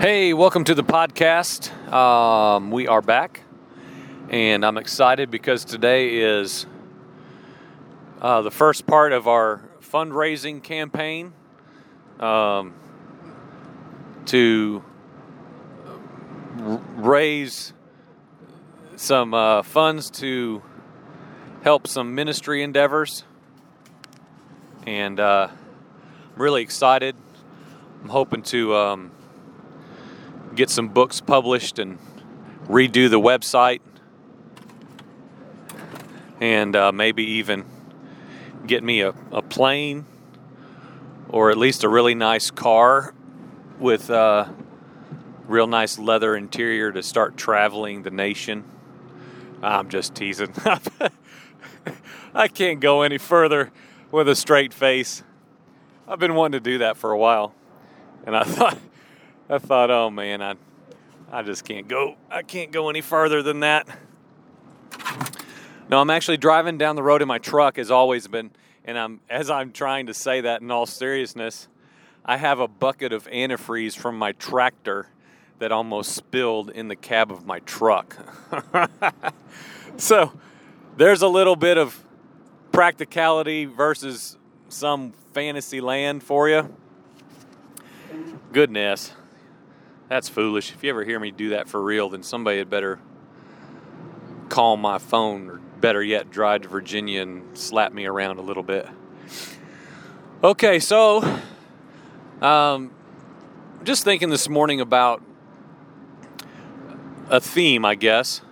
Hey, welcome to the podcast. Um, we are back, and I'm excited because today is uh, the first part of our fundraising campaign um, to r- raise some uh, funds to help some ministry endeavors. And uh, I'm really excited. I'm hoping to um, get some books published and redo the website. And uh, maybe even get me a, a plane or at least a really nice car with uh, real nice leather interior to start traveling the nation. I'm just teasing. I can't go any further with a straight face. I've been wanting to do that for a while, and I thought, I thought, oh man, I, I just can't go. I can't go any further than that. No, I'm actually driving down the road in my truck. Has always been, and I'm as I'm trying to say that in all seriousness, I have a bucket of antifreeze from my tractor that almost spilled in the cab of my truck. so there's a little bit of practicality versus some fantasy land for you. Goodness, that's foolish. If you ever hear me do that for real, then somebody had better call my phone, or better yet, drive to Virginia and slap me around a little bit. Okay, so um, just thinking this morning about a theme, I guess.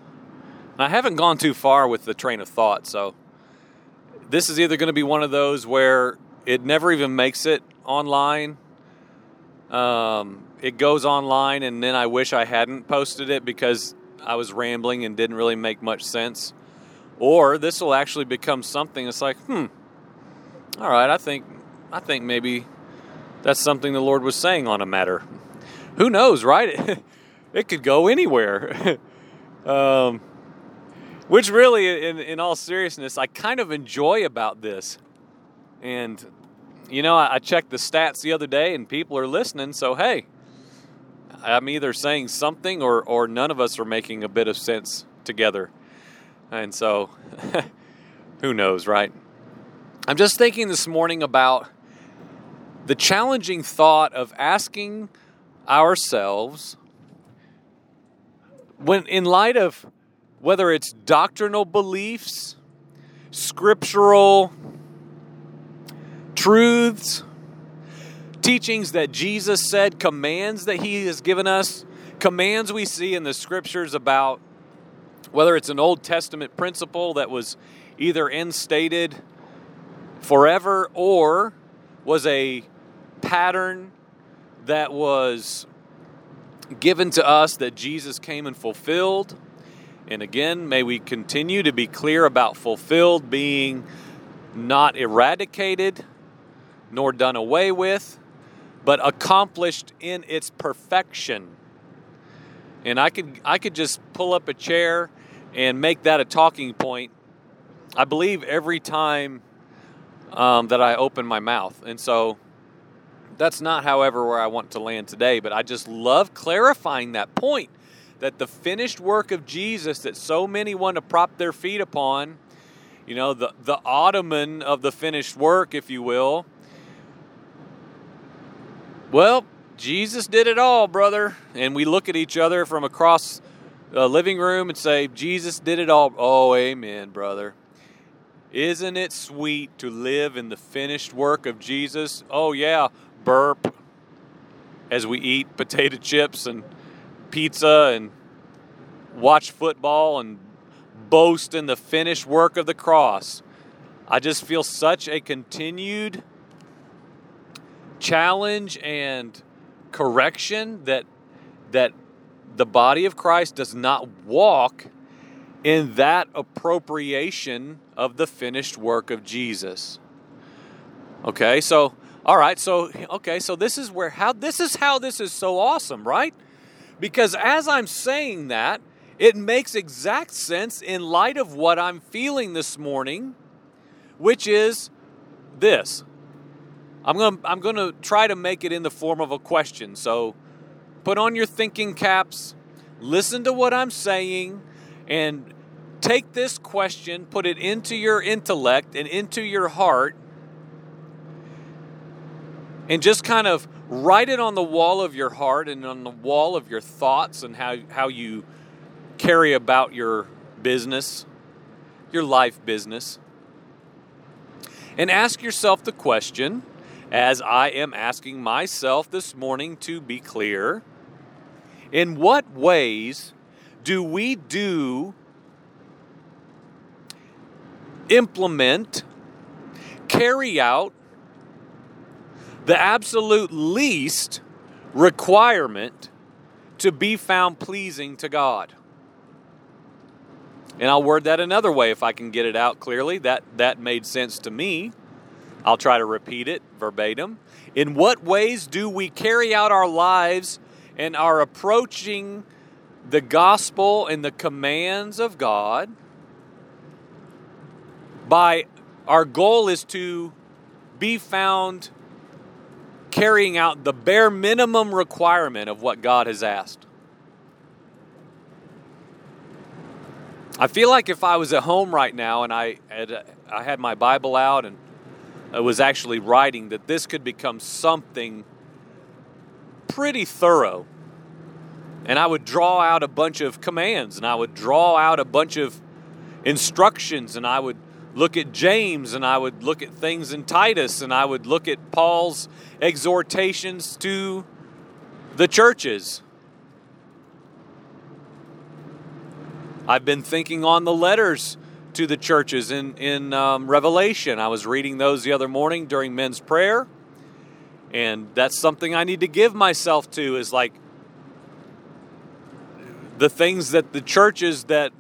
I haven't gone too far with the train of thought, so this is either going to be one of those where it never even makes it online. Um, it goes online, and then I wish I hadn't posted it because I was rambling and didn't really make much sense. Or this will actually become something It's like, hmm, all right, I think, I think maybe that's something the Lord was saying on a matter. Who knows, right? it could go anywhere. um, which really, in, in all seriousness, I kind of enjoy about this. And, you know, I, I checked the stats the other day and people are listening, so hey, I'm either saying something or, or none of us are making a bit of sense together. And so, who knows, right? I'm just thinking this morning about the challenging thought of asking ourselves when in light of whether it's doctrinal beliefs, scriptural truths, teachings that Jesus said, commands that He has given us, commands we see in the scriptures about whether it's an Old Testament principle that was either instated forever or was a pattern that was given to us that Jesus came and fulfilled. And again, may we continue to be clear about fulfilled being not eradicated nor done away with, but accomplished in its perfection. And I could I could just pull up a chair and make that a talking point. I believe every time um, that I open my mouth, and so that's not, however, where I want to land today. But I just love clarifying that point that the finished work of Jesus that so many want to prop their feet upon, you know, the, the ottoman of the finished work, if you will. Well, Jesus did it all, brother. And we look at each other from across the living room and say, Jesus did it all. Oh, amen, brother. Isn't it sweet to live in the finished work of Jesus? Oh, yeah, burp as we eat potato chips and pizza and watch football and boast in the finished work of the cross. I just feel such a continued challenge and correction that that the body of Christ does not walk in that appropriation of the finished work of Jesus. Okay, so all right, so okay, so this is where how this is how this is so awesome, right? Because as I'm saying that, it makes exact sense in light of what I'm feeling this morning, which is this. I'm going to I'm going to try to make it in the form of a question. So put on your thinking caps, listen to what I'm saying, and take this question, put it into your intellect and into your heart, and just kind of write it on the wall of your heart and on the wall of your thoughts and how, how you carry about your business, your life business. And ask yourself the question, as I am asking myself this morning to be clear in what ways do we do implement, carry out the absolute least requirement to be found pleasing to God. And I'll word that another way if I can get it out clearly. That that made sense to me. I'll try to repeat it verbatim. In what ways do we carry out our lives and are approaching the gospel and the commands of God by our goal is to be found carrying out the bare minimum requirement of what God has asked. I feel like if I was at home right now and I had, I had my Bible out and Uh, was actually writing, that this could become something pretty thorough. And I would draw out a bunch of commands and I would draw out a bunch of instructions and I would look at James and I would look at things in Titus and I would look at Paul's exhortations to the churches. I've been thinking on the letters to the churches in, in um, Revelation. I was reading those the other morning during men's prayer. And that's something I need to give myself to is like the things that the churches that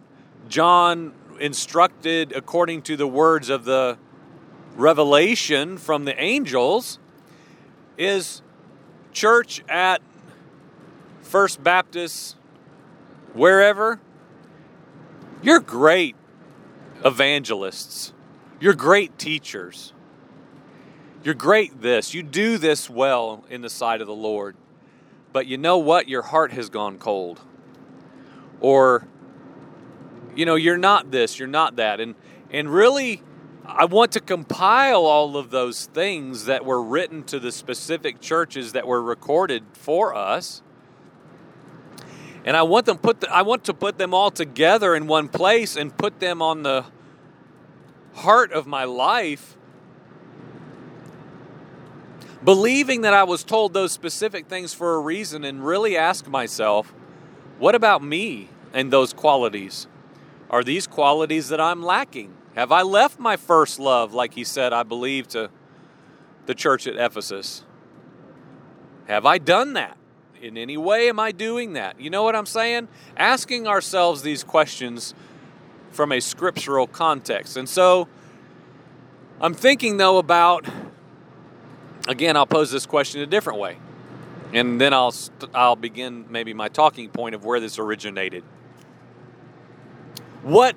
John instructed according to the words of the revelation from the angels is church at First Baptist, wherever. You're great evangelists. You're great teachers. You're great this. You do this well in the sight of the Lord. But you know what? Your heart has gone cold. Or you know, you're not this, you're not that. And and really I want to compile all of those things that were written to the specific churches that were recorded for us. And I want them put the, I want to put them all together in one place and put them on the heart of my life believing that I was told those specific things for a reason and really ask myself, what about me and those qualities? Are these qualities that I'm lacking? Have I left my first love, like he said, I believe, to the church at Ephesus? Have I done that? In any way, am I doing that? You know what I'm saying? Asking ourselves these questions from a scriptural context. And so I'm thinking, though, about, again, I'll pose this question a different way. And then I'll, I'll begin maybe my talking point of where this originated. What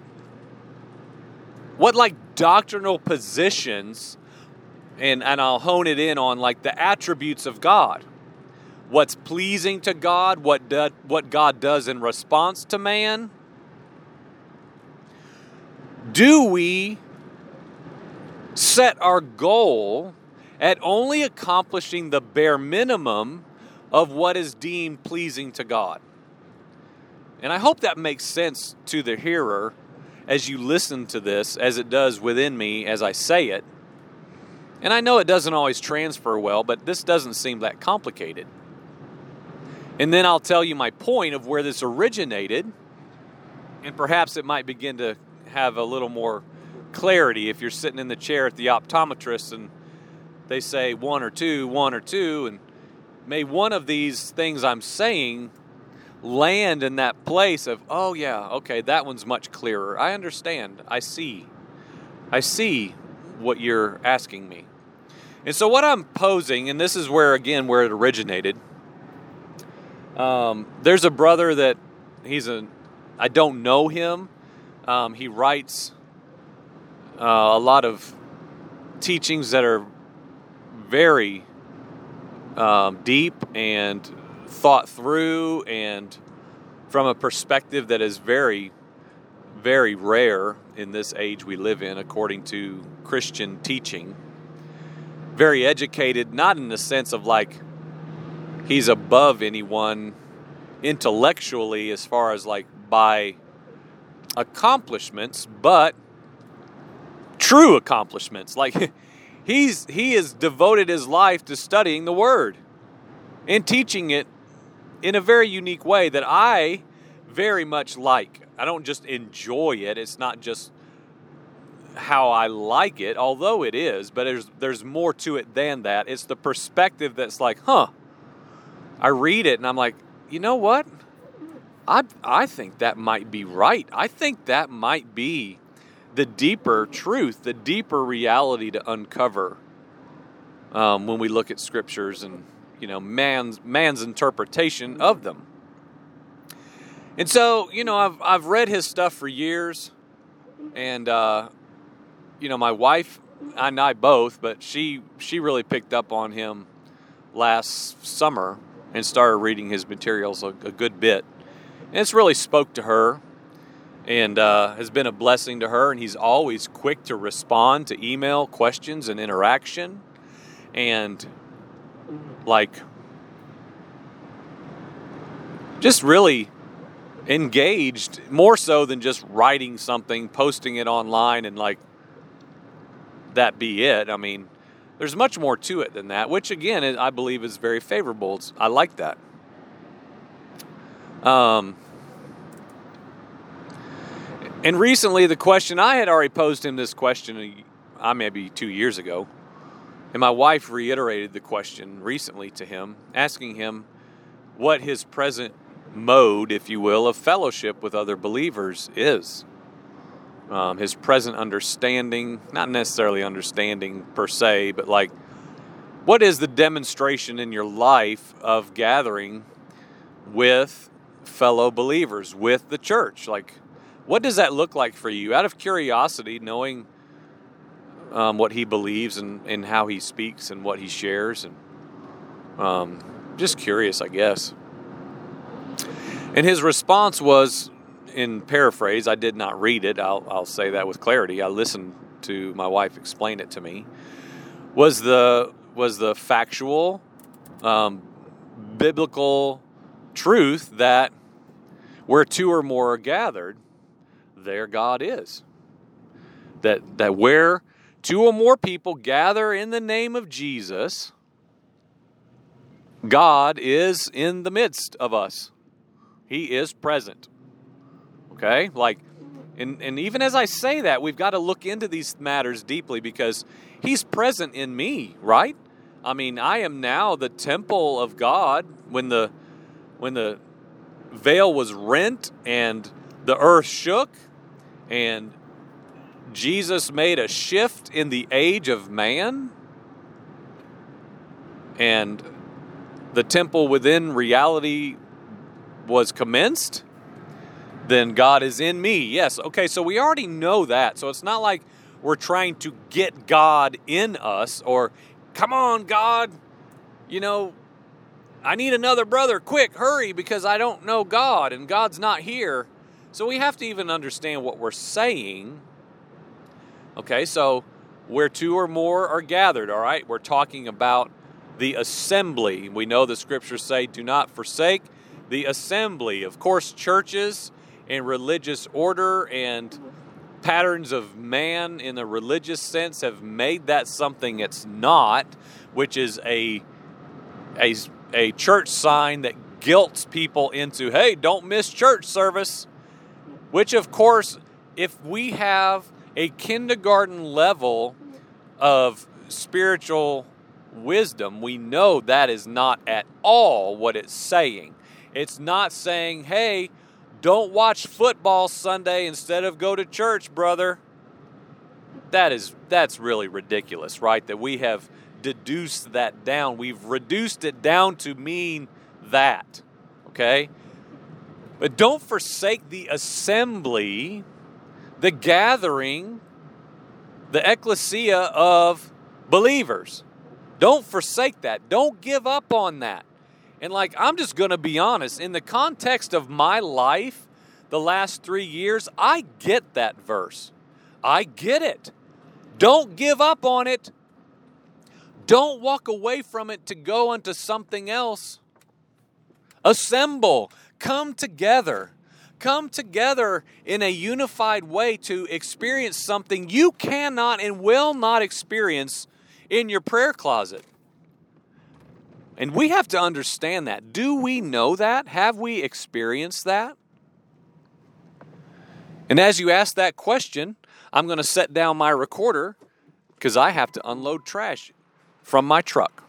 what like doctrinal positions and and I'll hone it in on like the attributes of God. What's pleasing to God, what do, what God does in response to man? Do we set our goal at only accomplishing the bare minimum of what is deemed pleasing to God? And I hope that makes sense to the hearer as you listen to this, as it does within me as I say it. And I know it doesn't always transfer well, but this doesn't seem that complicated. And then I'll tell you my point of where this originated, and perhaps it might begin to have a little more clarity if you're sitting in the chair at the optometrist and they say one or two, one or two, and may one of these things I'm saying land in that place of, oh, yeah, okay, that one's much clearer. I understand. I see. I see what you're asking me. And so, what I'm posing, and this is where, again, where it originated. Um, there's a brother that he's a, I don't know him. Um, he writes uh, a lot of teachings that are very um, deep and thought through and from a perspective that is very, very rare in this age we live in, according to Christian teaching. Very educated, not in the sense of like he's above anyone intellectually as far as like by accomplishments, but true accomplishments. Like he's he has devoted his life to studying the word and teaching it in a very unique way that I very much like. I don't just enjoy it. It's not just how I like it, although it is, but there's there's more to it than that. It's the perspective that's like, huh. I read it and I'm like, you know what? I I think that might be right. I think that might be the deeper truth, the deeper reality to uncover um, when we look at scriptures and you know man's man's interpretation of them. And so, you know, I've I've read his stuff for years, and uh, you know, my wife and I both, but she she really picked up on him last summer and started reading his materials a, a good bit, and it's really spoke to her, and uh, has been a blessing to her. And he's always quick to respond to email questions and interaction, and like just really engaged more so than just writing something, posting it online, and like that be it. I mean, there's much more to it than that, which again, I believe is very favorable. It's, I like that. Um, and recently, the question I had already posed him this question, I uh, maybe two years ago, and my wife reiterated the question recently to him, asking him what his present mode, if you will, of fellowship with other believers is. Um, his present understanding, not necessarily understanding per se, but like, what is the demonstration in your life of gathering with fellow believers, with the church? Like, what does that look like for you? Out of curiosity, knowing um, what he believes and, and how he speaks and what he shares, and um, just curious, I guess. And his response was, in paraphrase, I did not read it. I'll, I'll say that with clarity. I listened to my wife explain it to me. Was the was the factual, um, biblical truth that where two or more are gathered, there God is. That that where two or more people gather in the name of Jesus, God is in the midst of us. He is present. Okay? Like, and, and even as I say that, we've got to look into these matters deeply because He's present in me, right? I mean, I am now the temple of God when the when the veil was rent and the earth shook and Jesus made a shift in the age of man and the temple within reality was commenced, then God is in me. Yes. Okay, so we already know that. So it's not like we're trying to get God in us or, come on, God, you know, I need another brother. Quick, hurry, because I don't know God and God's not here. So we have to even understand what we're saying. Okay, so where two or more are gathered, all right, we're talking about the assembly. We know the scriptures say, do not forsake the assembly. Of course, churches and religious order and patterns of man in the religious sense have made that something it's not, which is a, a, a church sign that guilts people into, hey, don't miss church service. Which, of course, if we have a kindergarten level of spiritual wisdom, we know that is not at all what it's saying. It's not saying, hey, don't watch football Sunday instead of go to church, brother. That is that's really ridiculous, right? That we have deduced that down. We've reduced it down to mean that. Okay? But don't forsake the assembly, the gathering, the ecclesia of believers. Don't forsake that. Don't give up on that. And like, I'm just going to be honest, in the context of my life, the last three years, I get that verse. I get it. Don't give up on it. Don't walk away from it to go into something else. Assemble, come together. Come together in a unified way to experience something you cannot and will not experience in your prayer closet. And we have to understand that. Do we know that? Have we experienced that? And as you ask that question, I'm going to set down my recorder because I have to unload trash from my truck.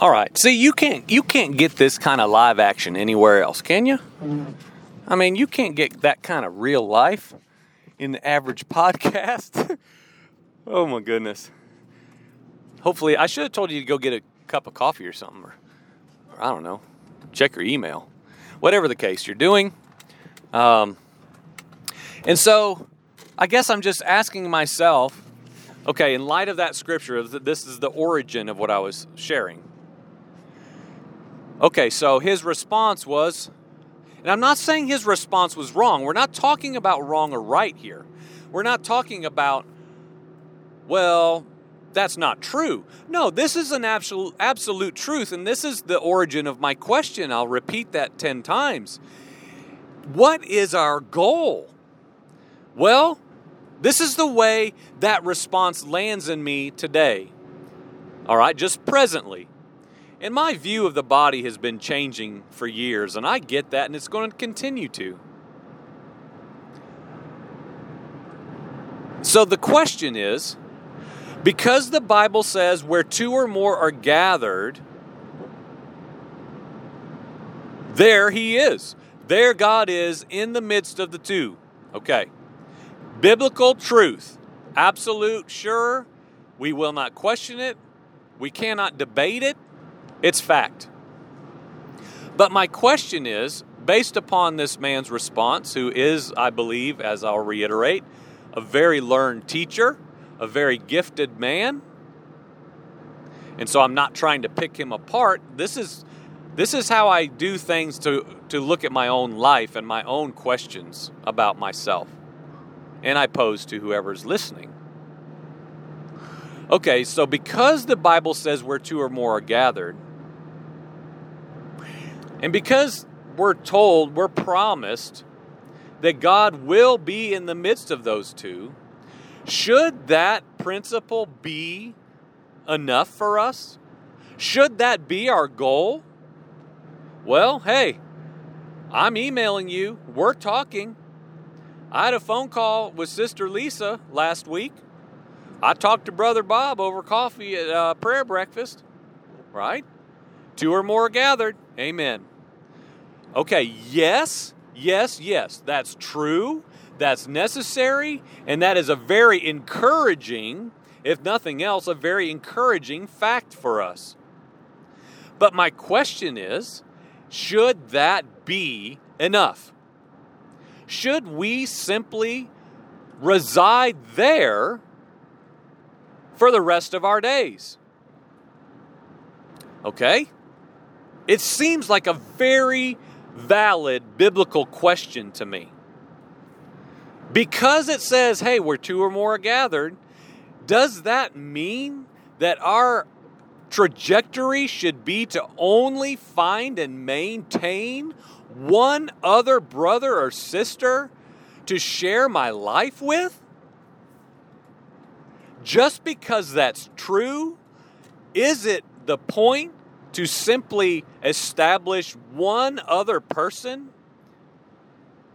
All right. See, you can't you can't get this kind of live action anywhere else, can you? I mean, you can't get that kind of real life in the average podcast. oh my goodness. Hopefully, I should have told you to go get a cup of coffee or something, or, or I don't know, check your email, whatever the case you're doing. Um, and so, I guess I'm just asking myself, okay, in light of that scripture, this is the origin of what I was sharing. Okay, so his response was, and I'm not saying his response was wrong. We're not talking about wrong or right here. We're not talking about, well, that's not true. No, this is an absolute, absolute truth, and this is the origin of my question. I'll repeat that 10 times. What is our goal? Well, this is the way that response lands in me today. All right, just presently. And my view of the body has been changing for years, and I get that, and it's going to continue to. So the question is because the Bible says where two or more are gathered, there He is. There God is in the midst of the two. Okay. Biblical truth. Absolute, sure. We will not question it. We cannot debate it. It's fact. But my question is based upon this man's response, who is, I believe, as I'll reiterate, a very learned teacher, a very gifted man. And so I'm not trying to pick him apart. This is this is how I do things to to look at my own life and my own questions about myself. And I pose to whoever's listening. Okay, so because the Bible says where two or more are gathered, and because we're told, we're promised that God will be in the midst of those two, should that principle be enough for us? Should that be our goal? Well, hey, I'm emailing you. We're talking. I had a phone call with Sister Lisa last week. I talked to Brother Bob over coffee at uh, prayer breakfast, right? Two or more gathered. Amen. Okay, yes, yes, yes, that's true. That's necessary. And that is a very encouraging, if nothing else, a very encouraging fact for us. But my question is should that be enough? Should we simply reside there for the rest of our days? Okay? It seems like a very valid biblical question to me. Because it says, hey, where two or more are gathered, does that mean that our trajectory should be to only find and maintain one other brother or sister to share my life with? Just because that's true, is it the point to simply establish one other person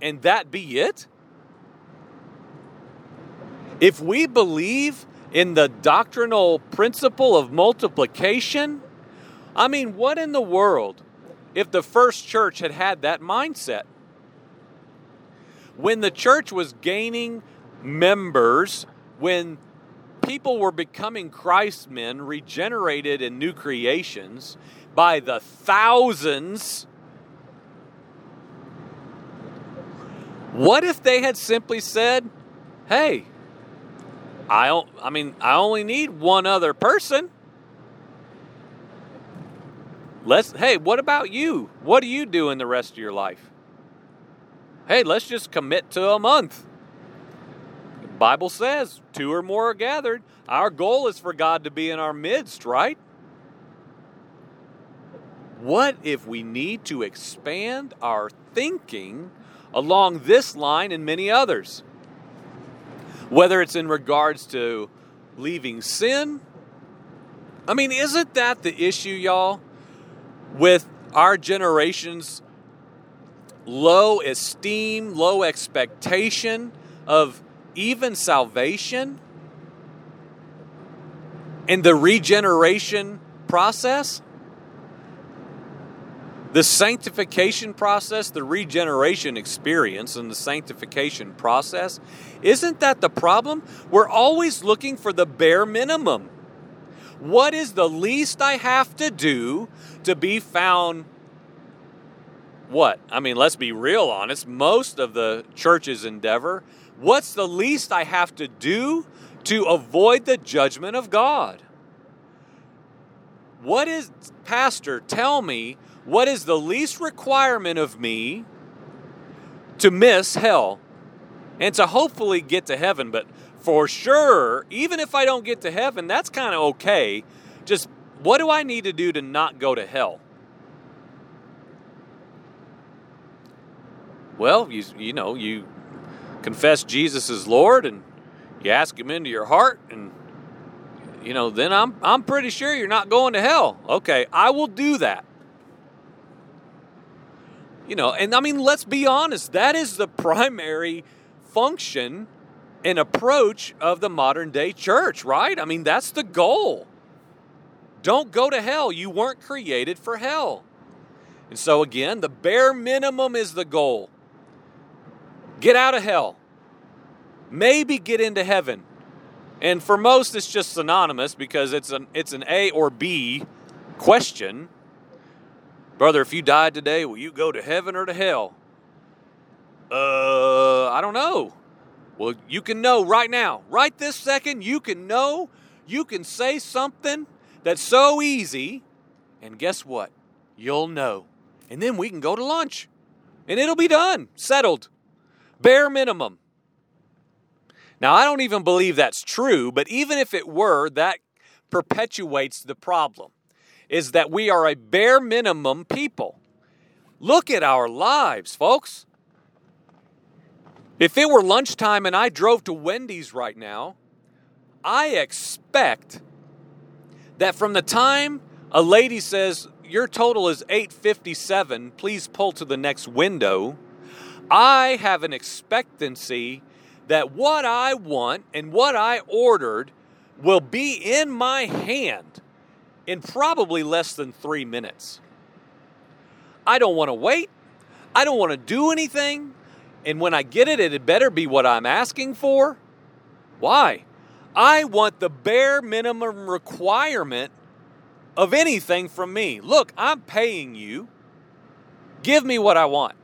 and that be it? If we believe in the doctrinal principle of multiplication, I mean, what in the world if the first church had had that mindset? When the church was gaining members, when people were becoming Christ men, regenerated and new creations by the thousands. What if they had simply said, "Hey, I don't, I mean, I only need one other person. Let's hey, what about you? What do you do in the rest of your life? Hey, let's just commit to a month. Bible says two or more are gathered. Our goal is for God to be in our midst, right? What if we need to expand our thinking along this line and many others? whether it's in regards to leaving sin. I mean, isn't that the issue, y'all, with our generation's low esteem, low expectation of even salvation and the regeneration process? The sanctification process, the regeneration experience, and the sanctification process, isn't that the problem? We're always looking for the bare minimum. What is the least I have to do to be found? What? I mean, let's be real honest. Most of the church's endeavor, what's the least I have to do to avoid the judgment of God? What is, Pastor, tell me what is the least requirement of me to miss hell and to hopefully get to heaven. But for sure, even if I don't get to heaven, that's kind of okay. Just what do I need to do to not go to hell? Well, you, you know, you confess Jesus as Lord and you ask Him into your heart, and you know, then I'm I'm pretty sure you're not going to hell. Okay, I will do that. You know, and I mean, let's be honest, that is the primary function and approach of the modern day church, right? I mean, that's the goal. Don't go to hell. You weren't created for hell. And so, again, the bare minimum is the goal. Get out of hell. Maybe get into heaven. And for most, it's just synonymous because it's an, it's an A or B question. Brother, if you died today, will you go to heaven or to hell? Uh, I don't know. Well, you can know right now, right this second, you can know, you can say something that's so easy, and guess what? You'll know. And then we can go to lunch, and it'll be done, settled. Bare minimum. Now, I don't even believe that's true, but even if it were, that perpetuates the problem is that we are a bare minimum people. Look at our lives, folks. If it were lunchtime and I drove to Wendy's right now, I expect that from the time a lady says, Your total is 857, please pull to the next window, I have an expectancy that what I want and what I ordered will be in my hand in probably less than three minutes. I don't want to wait. I don't want to do anything. And when I get it, it had better be what I'm asking for. Why? I want the bare minimum requirement of anything from me. Look, I'm paying you. Give me what I want.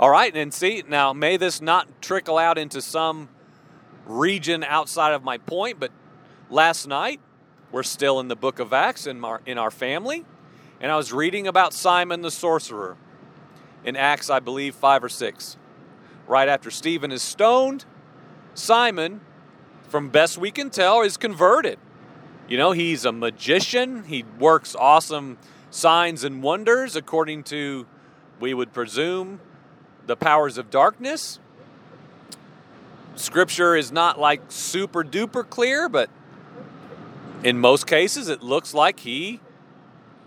All right, and see, now may this not trickle out into some region outside of my point, but last night we're still in the book of Acts in our, in our family. And I was reading about Simon the sorcerer in Acts, I believe, 5 or 6. Right after Stephen is stoned, Simon, from best we can tell, is converted. You know, he's a magician. He works awesome signs and wonders according to, we would presume, the powers of darkness. Scripture is not like super duper clear, but in most cases, it looks like he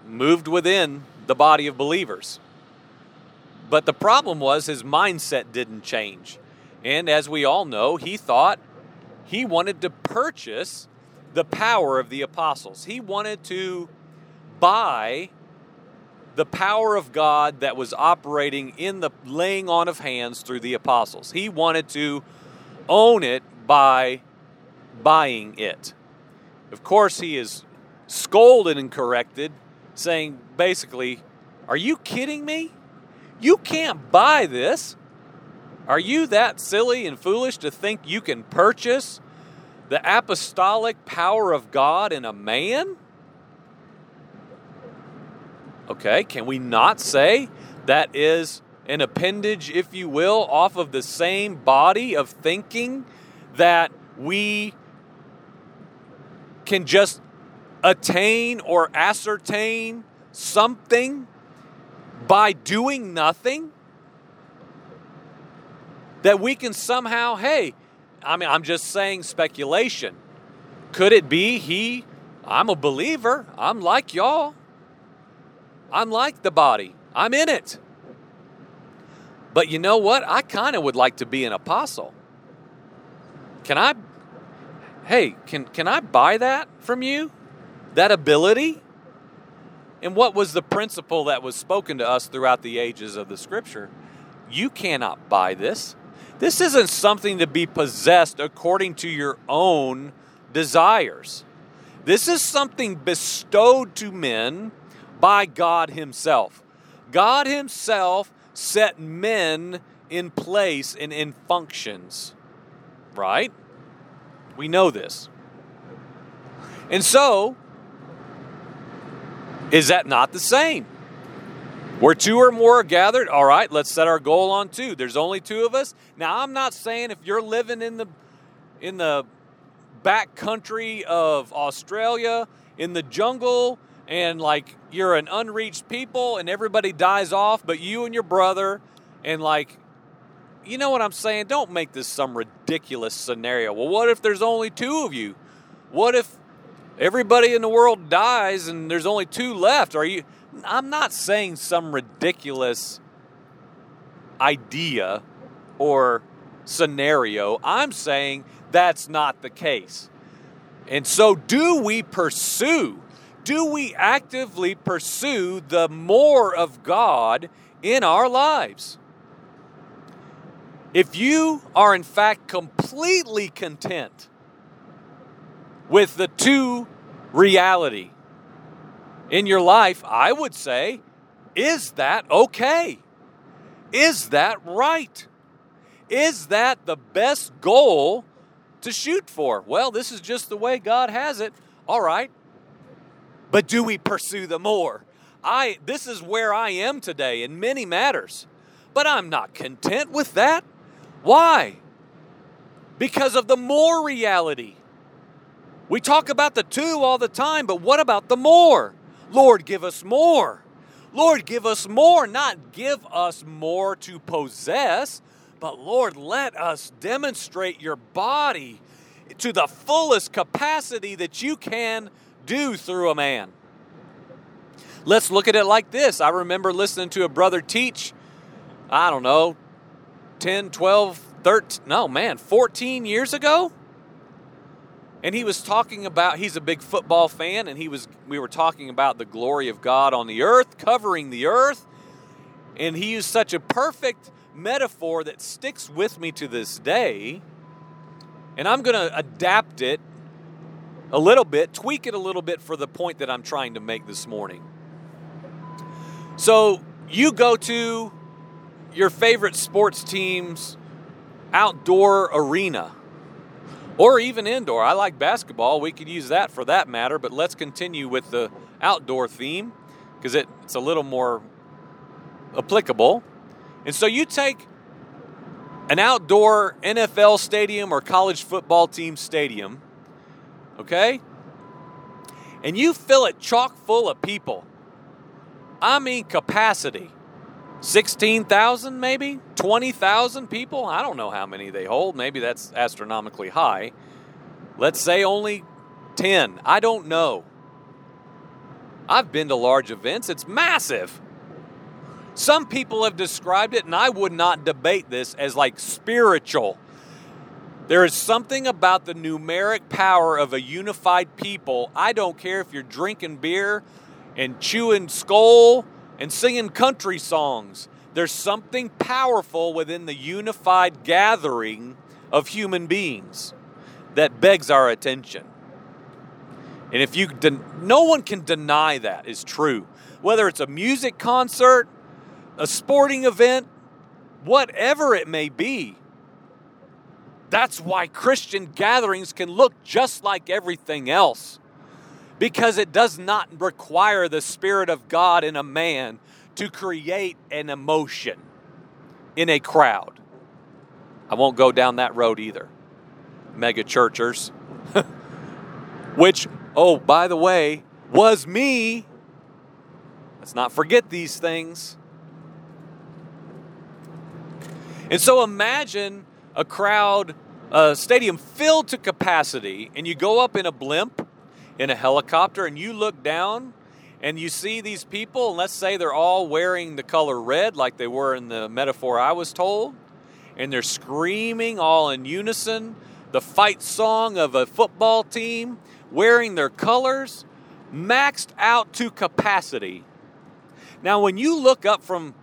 moved within the body of believers. But the problem was his mindset didn't change. And as we all know, he thought he wanted to purchase the power of the apostles. He wanted to buy the power of God that was operating in the laying on of hands through the apostles. He wanted to own it by buying it. Of course, he is scolded and corrected, saying basically, Are you kidding me? You can't buy this. Are you that silly and foolish to think you can purchase the apostolic power of God in a man? Okay, can we not say that is an appendage, if you will, off of the same body of thinking that we can just attain or ascertain something by doing nothing? That we can somehow, hey, I mean, I'm just saying speculation. Could it be he? I'm a believer. I'm like y'all. I'm like the body. I'm in it. But you know what? I kind of would like to be an apostle. Can I Hey, can can I buy that from you? That ability? And what was the principle that was spoken to us throughout the ages of the scripture? You cannot buy this. This isn't something to be possessed according to your own desires. This is something bestowed to men by God Himself. God Himself set men in place and in functions, right? We know this. And so, is that not the same? Where two or more are gathered, all right, let's set our goal on two. There's only two of us. Now, I'm not saying if you're living in the in the back country of Australia, in the jungle, and like you're an unreached people and everybody dies off, but you and your brother, and like, you know what I'm saying? Don't make this some ridiculous scenario. Well, what if there's only two of you? What if everybody in the world dies and there's only two left. Are you I'm not saying some ridiculous idea or scenario. I'm saying that's not the case. And so do we pursue do we actively pursue the more of God in our lives? If you are in fact completely content with the two reality in your life, I would say, is that okay? Is that right? Is that the best goal to shoot for? Well, this is just the way God has it. All right. But do we pursue the more? I this is where I am today in many matters. But I'm not content with that. Why? Because of the more reality. We talk about the two all the time, but what about the more? Lord, give us more. Lord, give us more, not give us more to possess, but Lord, let us demonstrate your body to the fullest capacity that you can do through a man. Let's look at it like this. I remember listening to a brother teach, I don't know, 10, 12, 13, no, man, 14 years ago and he was talking about he's a big football fan and he was we were talking about the glory of God on the earth covering the earth and he used such a perfect metaphor that sticks with me to this day and I'm going to adapt it a little bit tweak it a little bit for the point that I'm trying to make this morning so you go to your favorite sports team's outdoor arena or even indoor. I like basketball. We could use that for that matter, but let's continue with the outdoor theme because it, it's a little more applicable. And so you take an outdoor NFL stadium or college football team stadium, okay? And you fill it chock full of people. I mean, capacity. 16,000 maybe? 20,000 people? I don't know how many they hold. Maybe that's astronomically high. Let's say only 10 I don't know. I've been to large events. It's massive. Some people have described it and I would not debate this as like spiritual there is something about the numeric power of a unified people I don't care if you're drinking beer and chewing Skoal and singing country songs. There's something powerful within the unified gathering of human beings that begs our attention. And if you, den- no one can deny that is true. Whether it's a music concert, a sporting event, whatever it may be. That's why Christian gatherings can look just like everything else. Because it does not require the Spirit of God in a man to create an emotion in a crowd. I won't go down that road either. Mega churchers. Which, oh, by the way, was me. Let's not forget these things. And so imagine a crowd, a stadium filled to capacity, and you go up in a blimp, in a helicopter, and you look down and you see these people, and let's say they're all wearing the color red like they were in the metaphor I was told, and they're screaming all in unison the fight song of a football team, wearing their colors, maxed out to capacity. Now, when you look up from,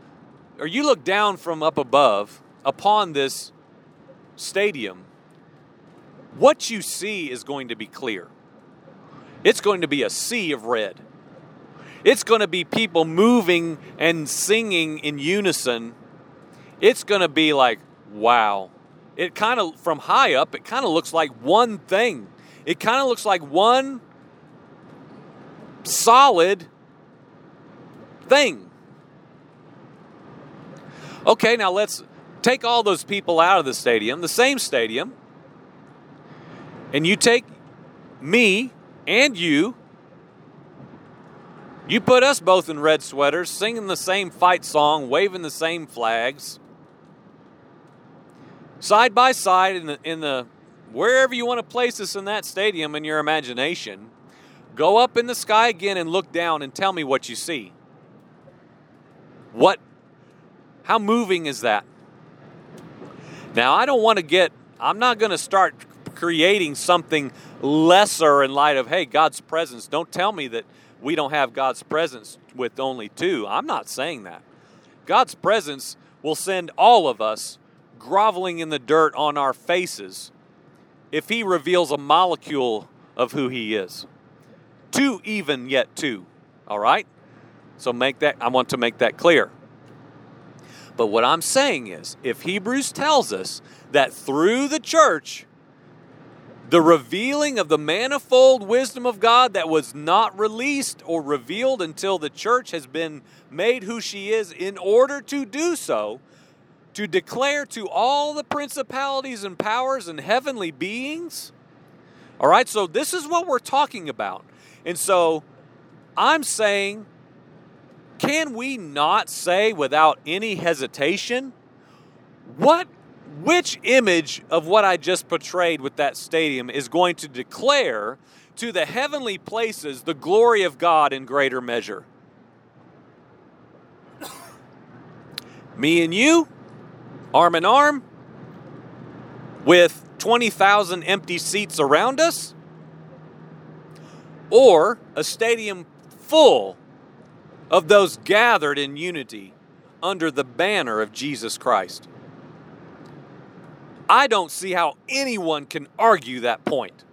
or you look down from up above upon this stadium, what you see is going to be clear. It's going to be a sea of red. It's going to be people moving and singing in unison. It's going to be like, wow. It kind of, from high up, it kind of looks like one thing. It kind of looks like one solid thing. Okay, now let's take all those people out of the stadium, the same stadium, and you take me and you you put us both in red sweaters, singing the same fight song, waving the same flags, side by side in the in the wherever you want to place us in that stadium in your imagination. Go up in the sky again and look down and tell me what you see. What how moving is that? Now, I don't want to get I'm not going to start creating something lesser in light of hey, God's presence. Don't tell me that we don't have God's presence with only two. I'm not saying that. God's presence will send all of us groveling in the dirt on our faces if He reveals a molecule of who He is. Two, even yet two. All right? So make that, I want to make that clear. But what I'm saying is, if Hebrews tells us that through the church, the revealing of the manifold wisdom of God that was not released or revealed until the church has been made who she is in order to do so, to declare to all the principalities and powers and heavenly beings. All right, so this is what we're talking about. And so I'm saying, can we not say without any hesitation, what which image of what I just portrayed with that stadium is going to declare to the heavenly places the glory of God in greater measure? Me and you, arm in arm, with 20,000 empty seats around us, or a stadium full of those gathered in unity under the banner of Jesus Christ. I don't see how anyone can argue that point.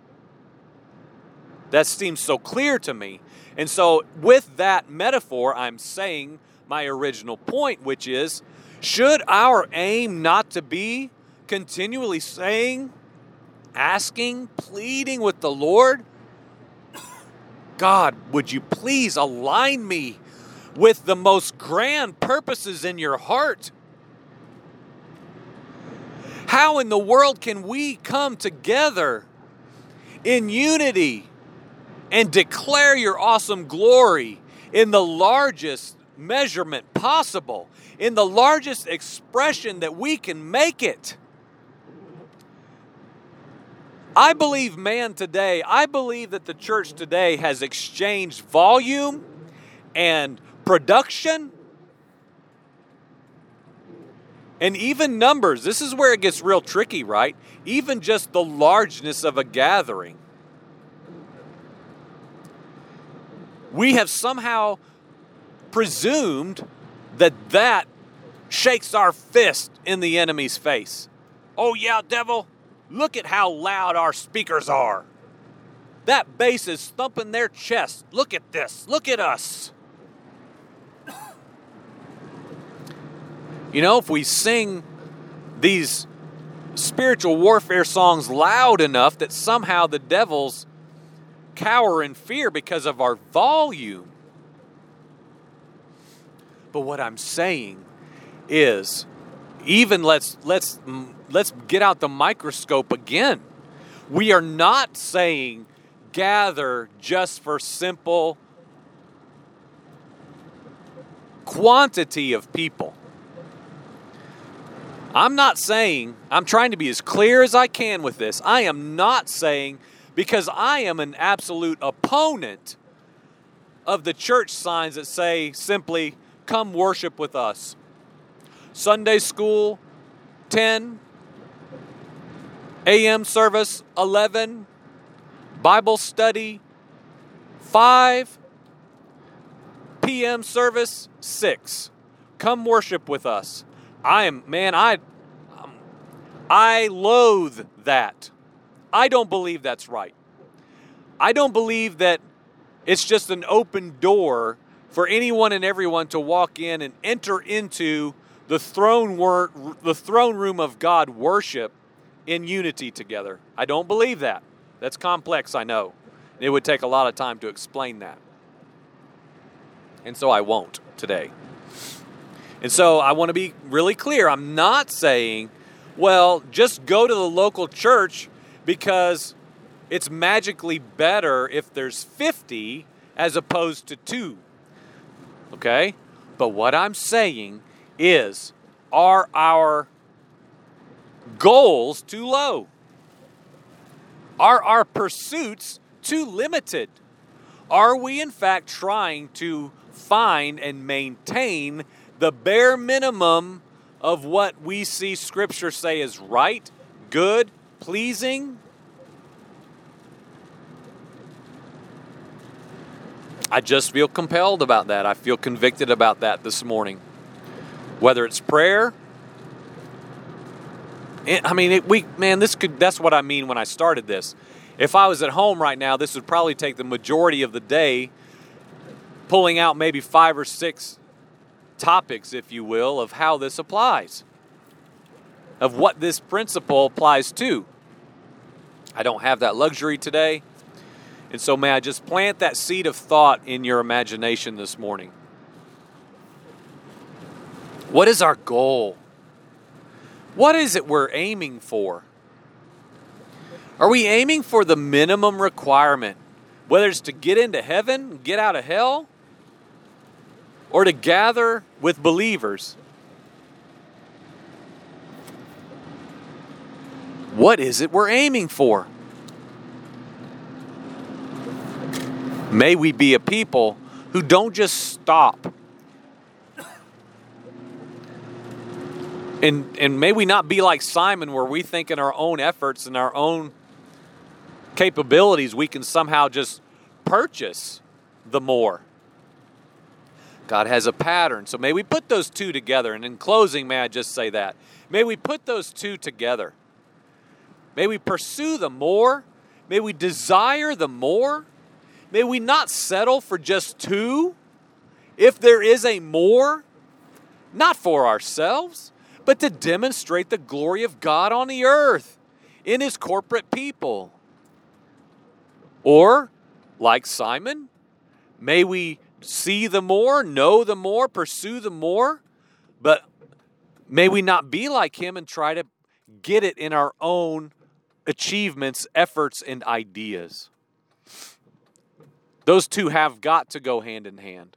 That seems so clear to me. And so, with that metaphor, I'm saying my original point, which is should our aim not to be continually saying, asking, pleading with the Lord, God, would you please align me with the most grand purposes in your heart? How in the world can we come together in unity and declare your awesome glory in the largest measurement possible, in the largest expression that we can make it? I believe man today, I believe that the church today has exchanged volume and production and even numbers, this is where it gets real tricky, right? Even just the largeness of a gathering. we have somehow presumed that that shakes our fist in the enemy's face. Oh, yeah, devil, look at how loud our speakers are. That bass is thumping their chest. Look at this. Look at us. You know, if we sing these spiritual warfare songs loud enough that somehow the devils cower in fear because of our volume. But what I'm saying is even let's let's let's get out the microscope again. We are not saying gather just for simple quantity of people. I'm not saying, I'm trying to be as clear as I can with this. I am not saying, because I am an absolute opponent of the church signs that say simply, come worship with us. Sunday school, 10, AM service, 11, Bible study, 5, PM service, 6. Come worship with us. I am, man, I, um, I loathe that. I don't believe that's right. I don't believe that it's just an open door for anyone and everyone to walk in and enter into the throne wor- the throne room of God worship in unity together. I don't believe that. That's complex, I know. It would take a lot of time to explain that. And so I won't today. And so I want to be really clear. I'm not saying, well, just go to the local church because it's magically better if there's 50 as opposed to two. Okay? But what I'm saying is, are our goals too low? Are our pursuits too limited? Are we, in fact, trying to find and maintain the bare minimum of what we see Scripture say is right, good, pleasing. I just feel compelled about that. I feel convicted about that this morning. Whether it's prayer, I mean, it, we man, this could. That's what I mean when I started this. If I was at home right now, this would probably take the majority of the day, pulling out maybe five or six topics, if you will, of how this applies, of what this principle applies to. I don't have that luxury today. And so, may I just plant that seed of thought in your imagination this morning? What is our goal? What is it we're aiming for? Are we aiming for the minimum requirement, whether it's to get into heaven, get out of hell? or to gather with believers. What is it we're aiming for? May we be a people who don't just stop. And, and may we not be like Simon, where we think in our own efforts and our own capabilities, we can somehow just purchase the more. God has a pattern. So may we put those two together. And in closing, may I just say that? May we put those two together. May we pursue the more. May we desire the more. May we not settle for just two. If there is a more, not for ourselves, but to demonstrate the glory of God on the earth in his corporate people. Or, like Simon, may we see the more, know the more, pursue the more, but may we not be like him and try to get it in our own achievements, efforts, and ideas. Those two have got to go hand in hand.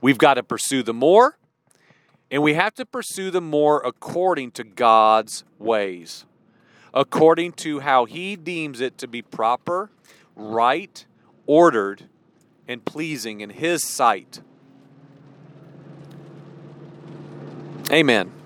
We've got to pursue the more, and we have to pursue the more according to God's ways, according to how He deems it to be proper, right, ordered, and pleasing in His sight. Amen.